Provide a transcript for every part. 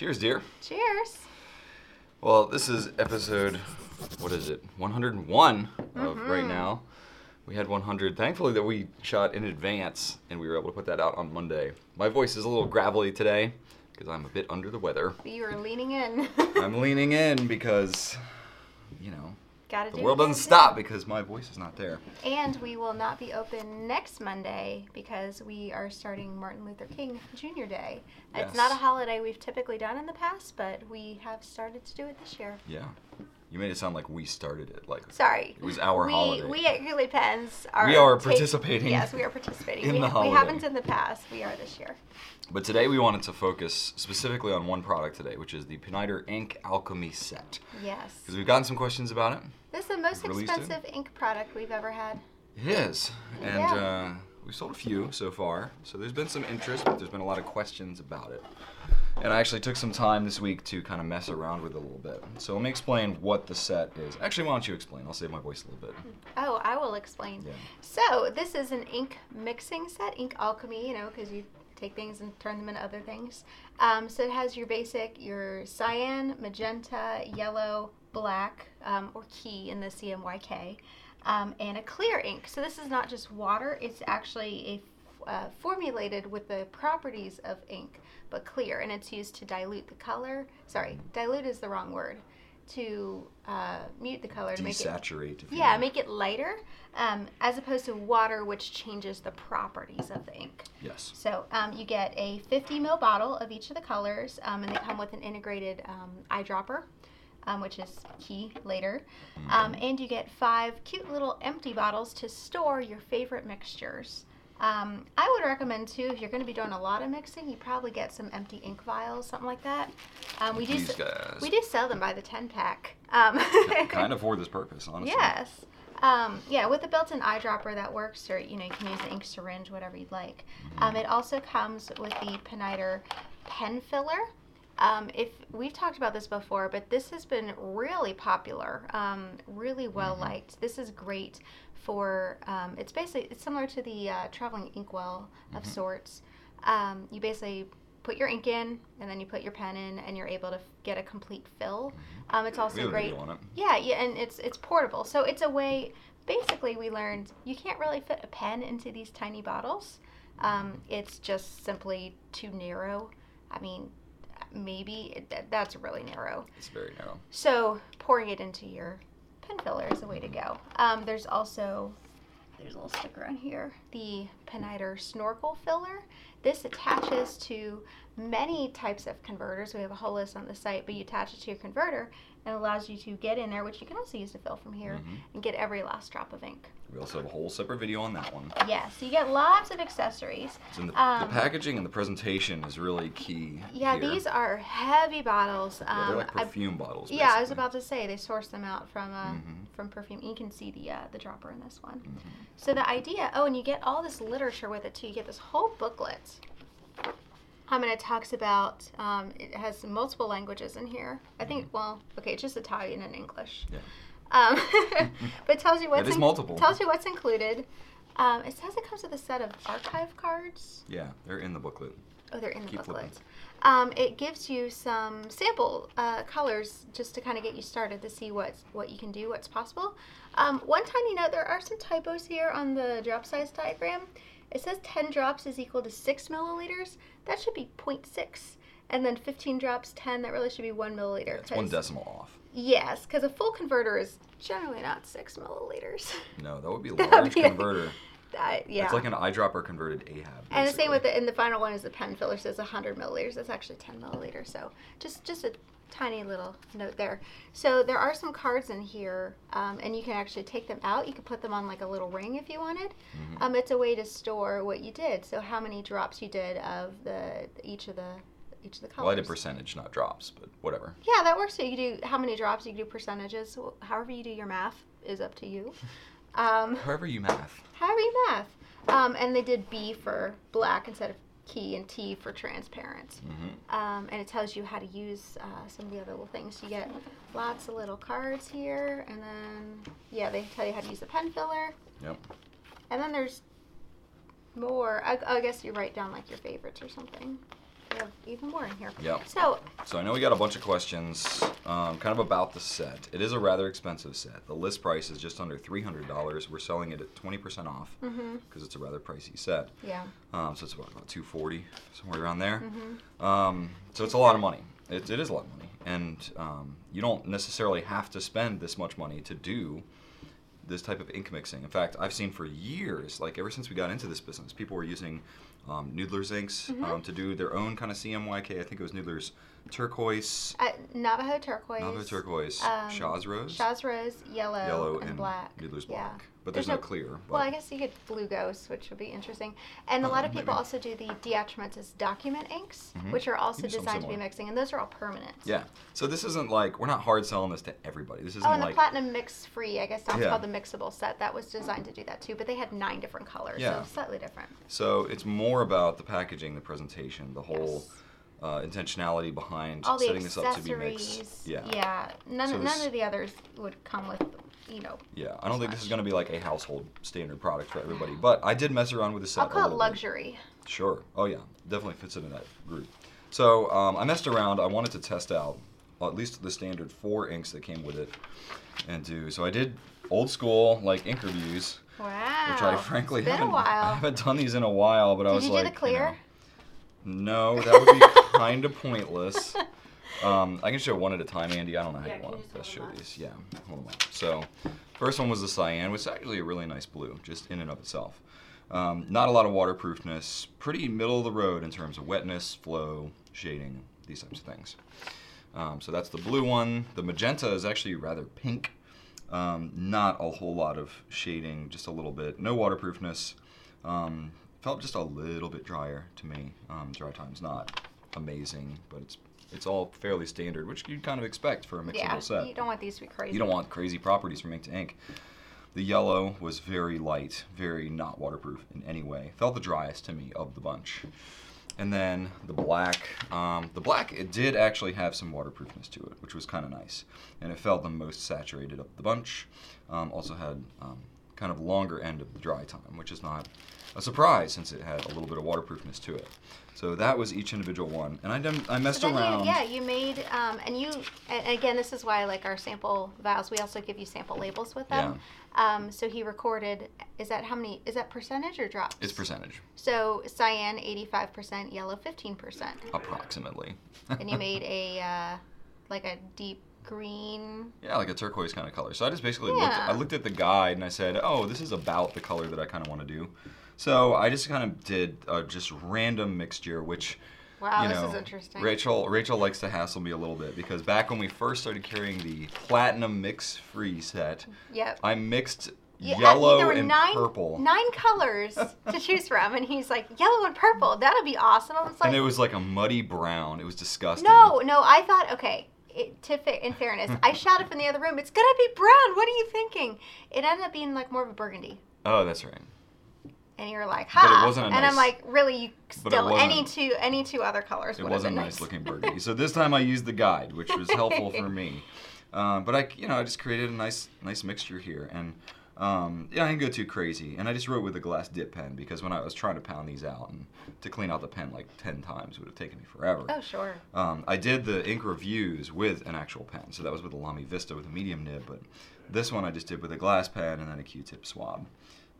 Cheers, dear. Cheers. Well, this is episode, what is it? 101 of mm-hmm. right now. We had 100. Thankfully, that we shot in advance and we were able to put that out on Monday. My voice is a little gravelly today because I'm a bit under the weather. You are leaning in. I'm leaning in because, Gotta the world doesn't stop because my voice is not there. And we will not be open next Monday because we are starting Martin Luther King Jr. Day. It's not a holiday we've typically done in the past, but we have started to do it this year. Yeah. You made it sound like we started it. Like Sorry. It was our we, holiday. We at Goulet Pens are We are take- participating Yes, we are participating. in we, the we haven't in the past. We are this year. But today we wanted to focus specifically on one product today, which is the Pineider Ink Alchemy Set. Yes. Because we've gotten some questions about it. This is the most it? expensive ink product we've ever had. It is. And Yeah. uh, we've sold a few so far. So there's been some interest, but there's been a lot of questions about it. And I actually took some time this week to kind of mess around with it a little bit. So let me explain what the set is. Actually, why don't you explain? I'll save my voice a little bit. Oh, I will explain. Yeah. So this is an ink mixing set, ink alchemy, you know, because you take things and turn them into other things. Um, so it has your basic, your cyan, magenta, yellow, black, um, or key in the CMYK, um, and a clear ink. So this is not just water; it's actually a uh, formulated with the properties of ink, but clear, and it's used to dilute the color. Sorry, dilute is the wrong word. To uh, mute the color to make it Desaturate. yeah, make it lighter, um, as opposed to water, which changes the properties of the ink. Yes. So um, you get a 50 ml bottle of each of the colors, um, and they come with an integrated um, eyedropper, um, which is key later. Um, and you get five cute little empty bottles to store your favorite mixtures. Um, I would recommend too, if you're going to be doing a lot of mixing, you probably get some empty ink vials, something like that. Um, we do These guys. we do sell them by the 10 pack. Um, kind of for this purpose, honestly. Yes. Um, yeah, with the built-in eyedropper that works, or you know, you can use the ink syringe, whatever you'd like. Um, it also comes with the Pineider pen filler. Um, if we've talked about this before, but this has been really popular, um, really well liked. This is great for. Um, it's basically it's similar to the uh, traveling inkwell of sorts. Um, you basically put your ink in, and then you put your pen in, and you're able to f- get a complete fill. Um, it's also a great. it. Yeah, yeah, and it's it's portable. So it's a way. Basically, we learned you can't really fit a pen into these tiny bottles. Um, it's just simply too narrow. I mean, maybe it, that's really narrow. It's very narrow. So pouring it into your filler is the way to go. Um, there's also there's a little sticker on here. The Pineider snorkel filler. This attaches to many types of converters. We have a whole list on the site, but you attach it to your converter and allows you to get in there, which you can also use to fill from here, Mm-hmm. and get every last drop of ink. We also have a whole separate video on that one. Yes, so you get lots of accessories. So the, Um, the packaging and the presentation is really key. Yeah, here. these are heavy bottles. Yeah, they're Um, like I- perfume bottles. Yeah, I was about to say they source them out from uh, Mhm. from perfume. You can see the uh, the dropper in this one. Mm-hmm. So the idea. Oh, and you get all this literature with it too. You get this whole booklet. Um, and it talks about. Um, it has multiple languages in here. I think. Well, okay, just Italian and English. Yeah. Um, but it tells you what's is in- multiple. Tells you what's included. Um, it says it comes with a set of archive cards. Yeah, they're in the booklet. Oh, they're in the Keep booklet. Um, it gives you some sample uh, colors just to kind of get you started to see what's what you can do, what's possible. Um, one tiny note: there are some typos here on the drop size diagram. It says 10 drops is equal to 6 milliliters. That should be 0.6. And then 15 drops, 10. That really should be 1 milliliter. It's one decimal off. Yes, because a full converter is generally not 6 milliliters. No, that would be a large be converter. That- yeah. It's like an eyedropper converted Ahab. And the same with basically. the, and the final one is the pen filler says 100 milliliters. That's actually 10 milliliters. So just just a tiny little note there. So there are some cards in here, um, and you can actually take them out. You can put them on like a little ring if you wanted. Mm-hmm. Um, it's a way to store what you did. So how many drops you did of the each of the each of the colors. Well, I did percentage, not drops, but whatever. Yeah, that works. So you do how many drops. You can do percentages. However you do your math is up to you. Um, However you math. however you math. Um, and they did B for black instead of key and T for transparent. hmm Um, and it tells you how to use uh, some of the other little things. You get lots of little cards here, and then yeah, they tell you how to use a pen filler. Yep. And then there's more. I, I guess you write down like your favorites or something. We have even more in here. Yep. So So I know we got a bunch of questions, um, kind of about the set. It is a rather expensive set. The list price is just under three hundred dollars. We're selling it at twenty percent off because Mhm. it's a rather pricey set. yeah. Um, so it's about, about two forty, somewhere around there. Mm -hmm. Um, so it's a lot of money. It, it is a lot of money, and um, you don't necessarily have to spend this much money to do this type of ink mixing. In fact, I've seen for years, like ever since we got into this business, people were using um, Noodler's inks Mhm. um, to do their own kind of CMYK. I think it was Noodler's turquoise, Uh, Navajo turquoise. Navajo turquoise, um, Shah's rose, Shah's rose, yellow, yellow, and, black. Noodler's Yeah. But there's, no, clear. But Well, I guess you could blue ghost, which would be interesting. And a Uh, lot of people maybe. also do the De Atramentis document inks, Mhm. which are also designed to be mixing, and those are all permanent. yeah. So this isn't like we're not hard selling this to everybody. This isn't Oh, and like the platinum mix free, I guess that's Yeah. called the mixable set. That was designed to do that too, but they had nine different colors, Yeah. so slightly different. So it's more about the packaging, the presentation, the whole Yes. uh, intentionality behind All setting this up to be mixed. Yeah. Yeah. None, So none of the others would come with, you know. Yeah, I don't think this is going to be like a household standard product for everybody, but I did mess around with the set. I'll call it little bit. luxury. Sure. Oh yeah, definitely fits into that group. So um, I messed around. I wanted to test out well, at least the standard four inks that came with it, and do so. I did old school like ink reviews, Wow. which I frankly haven't. I haven't done these in a while. But I Did was you do like, the clear? know, no, that would be kind of pointless. Um, I can show one at a time, Andy. I don't know how Yeah, you want to best show hold 'em up? these. Yeah, hold them up. So, first one was the cyan, which is actually a really nice blue, just in and of itself. Um, not a lot of waterproofness, pretty middle of the road in terms of wetness, flow, shading, these types of things. Um, so that's the blue one. The magenta is actually rather pink. Um, not a whole lot of shading, just a little bit. No waterproofness. Um, felt just a little bit drier to me. Um, dry time's not amazing, but it's it's all fairly standard, which you'd kind of expect for a mixable set. yeah. set. You don't want these to be crazy. You don't want crazy properties from ink to ink. The yellow was very light, very not waterproof in any way. Felt the driest to me of the bunch. And then the black, um, the black it did actually have some waterproofness to it, which was kind of nice, and it felt the most saturated of the bunch. Um, also had um, kind of longer end of the dry time, which is not a surprise since it had a little bit of waterproofness to it. So that was each individual one, and I done, I messed So around. you, yeah, you made, um, and you, and again, this is why like our sample vials. We also give you sample labels with them. Um, so he recorded. Is that how many? Is that percentage or drops? It's percentage, So cyan, eighty-five percent. Yellow, fifteen percent. approximately. and you made a uh, like a deep green. Yeah, like a turquoise kind of color. So I just basically looked. I looked at the guide and I said, "Oh, this is about the color that I kind of want to do." So I just kind of did uh, just random mixture, which Wow, you this know, is interesting. Rachel Rachel likes to hassle me a little bit because back when we first started carrying the platinum mix free set, Yep. I mixed uh, yellow there were and nine, purple, Nine colors to choose from, and he's like, yellow and purple. That'll be awesome. I was like, and it was like a muddy brown. It was disgusting. no, no. I thought, okay. It, to fa- in fairness, I shouted from the other room, "It's gonna be brown." What are you thinking? It ended up being like more of a burgundy, Oh, that's right. And you're like, But it wasn't a and I'm like, "Really? You still any two any two other colors It wasn't nice nice." looking burgundy. So this time I used the guide, which was helpful for me. Um, but I, you know, I just created a nice, nice mixture here, and um, yeah, I didn't go too crazy. And I just wrote with a glass dip pen because when I was trying to pound these out and to clean out the pen like ten times would have taken me forever. Oh, sure. Um, I did the ink reviews with an actual pen, so that was with a Lamy Vista with a medium nib. But this one I just did with a glass pad and then a Q-tip swab,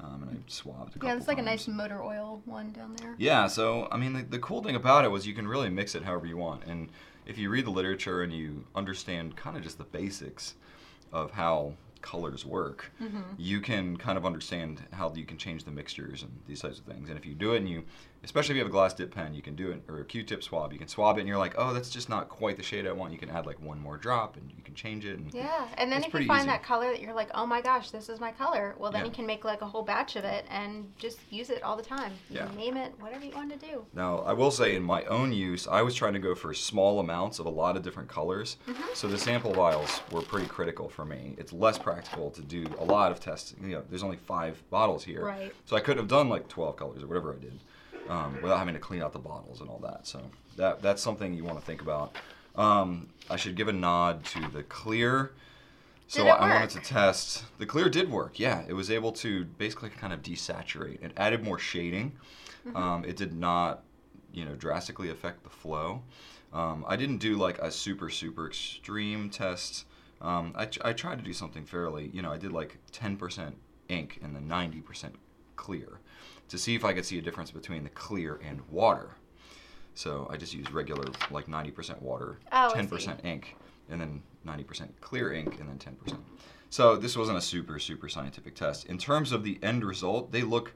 um, and I swabbed. A Yeah, it's like a nice motor oil one down there. Yeah, so I mean, the, the cool thing about it was you can really mix it however you want, and if you read the literature and you understand kind of just the basics of how colors work, Mm-hmm. you can kind of understand how you can change the mixtures and these types of things. And if you do it, and you, especially if you have a glass dip pen, you can do it, or a Q-tip swab, you can swab it, and you're like, oh, that's just not quite the shade I want. You can add like one more drop, and you can change it. And Yeah, and then if you find easy. that color that you're like, oh my gosh, this is my color, well then Yeah. you can make like a whole batch of it and just use it all the time. You Yeah. name it whatever you want to do. Now, I will say in my own use, I was trying to go for small amounts of a lot of different colors. Mm-hmm. So the sample vials were pretty critical for me. It's less practical to do a lot of testing. You know, there's only five bottles here. Right. So I couldn't have done like 12 colors or whatever I did um, without having to clean out the bottles and all that. So that that's something you want to think about. Um, I should give a nod to the clear. So Did it I I wanted to test. The clear did work. Yeah, it was able to basically kind of desaturate. It added more shading. Mm-hmm. Um, it did not you know drastically affect the flow. Um, I didn't do like a super super extreme test. Um, I, I tried to do something fairly. You know, I did like 10% ink and then 90% clear to see if I could see a difference between the clear and water. So I just used regular like 90% water, Oh, 10% see. ink, and then 90% clear ink, and then 10%. So this wasn't a super super scientific test. In terms of the end result, they look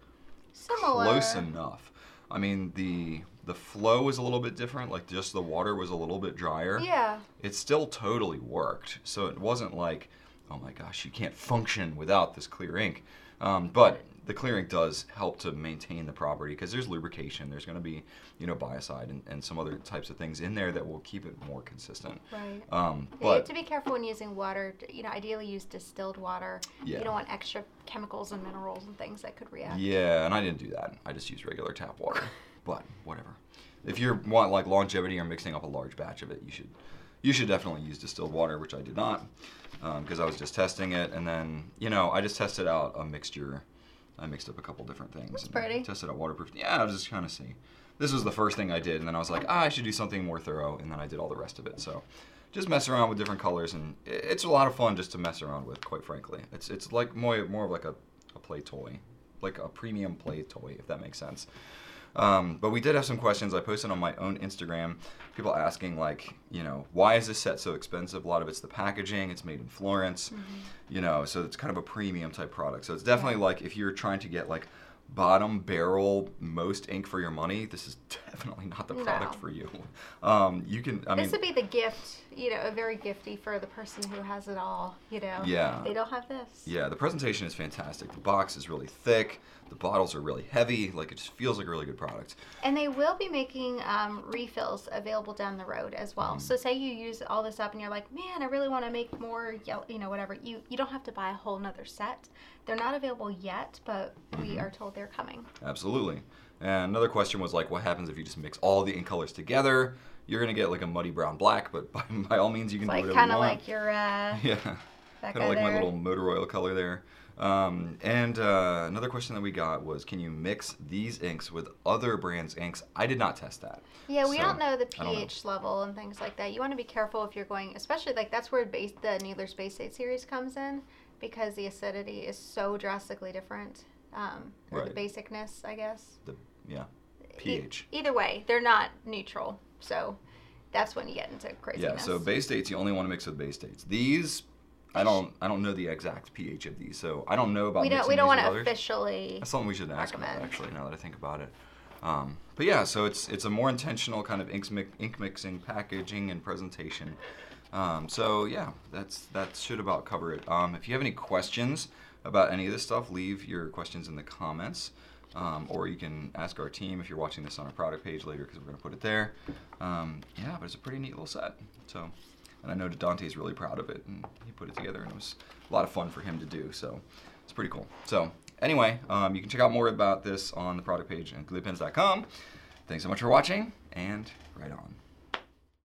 Similar. close enough. I mean the the flow was a little bit different. Like just the water was a little bit drier. Yeah. It still totally worked. So it wasn't like, oh my gosh, you can't function without this clear ink. Um, but the clearing does help to maintain the property because there's lubrication. There's going to be, you know, biocide and, and some other types of things in there that will keep it more consistent. Right. Um, Yeah, you have to be careful when using water. You know, ideally use distilled water. Yeah. You don't want extra chemicals and minerals and things that could react. Yeah, and I didn't do that. I just used regular tap water. but whatever. If you want like longevity or mixing up a large batch of it, you should you should definitely use distilled water, which I did not because I was just testing it, and then you know I just tested out a mixture. I mixed up a couple different things. That's and pretty. Tested out waterproof. Yeah, I was just kind of see. This was the first thing I did, and then I was like, ah, I should do something more thorough, and then I did all the rest of it. So, just mess around with different colors, and it's a lot of fun just to mess around with. Quite frankly, it's it's like more more of like a, a play toy, like a premium play toy, if that makes sense. Um, but we did have some questions. I posted on my own Instagram. People asking like, you know, why is this set so expensive? A lot of it's the packaging. It's made in Florence, you know, so it's kind of a premium type product. So it's definitely like if you're trying to get like bottom barrel most ink for your money, this is definitely not the product No. for you. Um, you can, I mean, this would be the gift, you know, a very gifty for the person who has it all, you know. Yeah. They don't have this. yeah, the presentation is fantastic. The box is really thick. The bottles are really heavy. Like it just feels like a really good product. And they will be making um, refills available down the road as well. Mm. So say you use all this up and you're like, man, I really want to make more, you know, whatever. You you don't have to buy a whole nother set. They're not available yet, but we Mm-hmm. are told they're coming. Absolutely. And another question was like, what happens if you just mix all the ink colors together? You're gonna get like a muddy brown black, but by, by all means, you can It's do like whatever kind of like your uh, yeah, kind of like my little motor oil color there. Um, and uh, another question that we got was, can you mix these inks with other brands' inks? I did not test that. Yeah, we So, don't know the don't know. pH level and things like that. You want to be careful if you're going, especially like that's where base, the Noodler's Baystate series comes in because the acidity is so drastically different, um, or Right. the basicness, I guess. The yeah, E- pH. either way, they're not neutral, so that's when you get into Yeah, so base States you only want to mix with Baystates. These, I don't, I don't know the exact pH of these, so I don't know about. we don't we don't want to officially. That's something we should ask about actually. Now that I think about it. Um, but yeah, so it's it's a more intentional kind of ink, mi- ink mixing, packaging, and presentation. Um, so yeah, that's that should about cover it. Um, if you have any questions about any of this stuff, leave your questions in the comments. Um, or you can ask our team if you're watching this on our product page later because we're going to put it there. Um, yeah, but it's a pretty neat little set. So, and I know Dante's really proud of it and he put it together and it was a lot of fun for him to do. So it's pretty cool. So anyway, um, you can check out more about this on the product page at gouletpens.com. Thanks so much for watching and right on.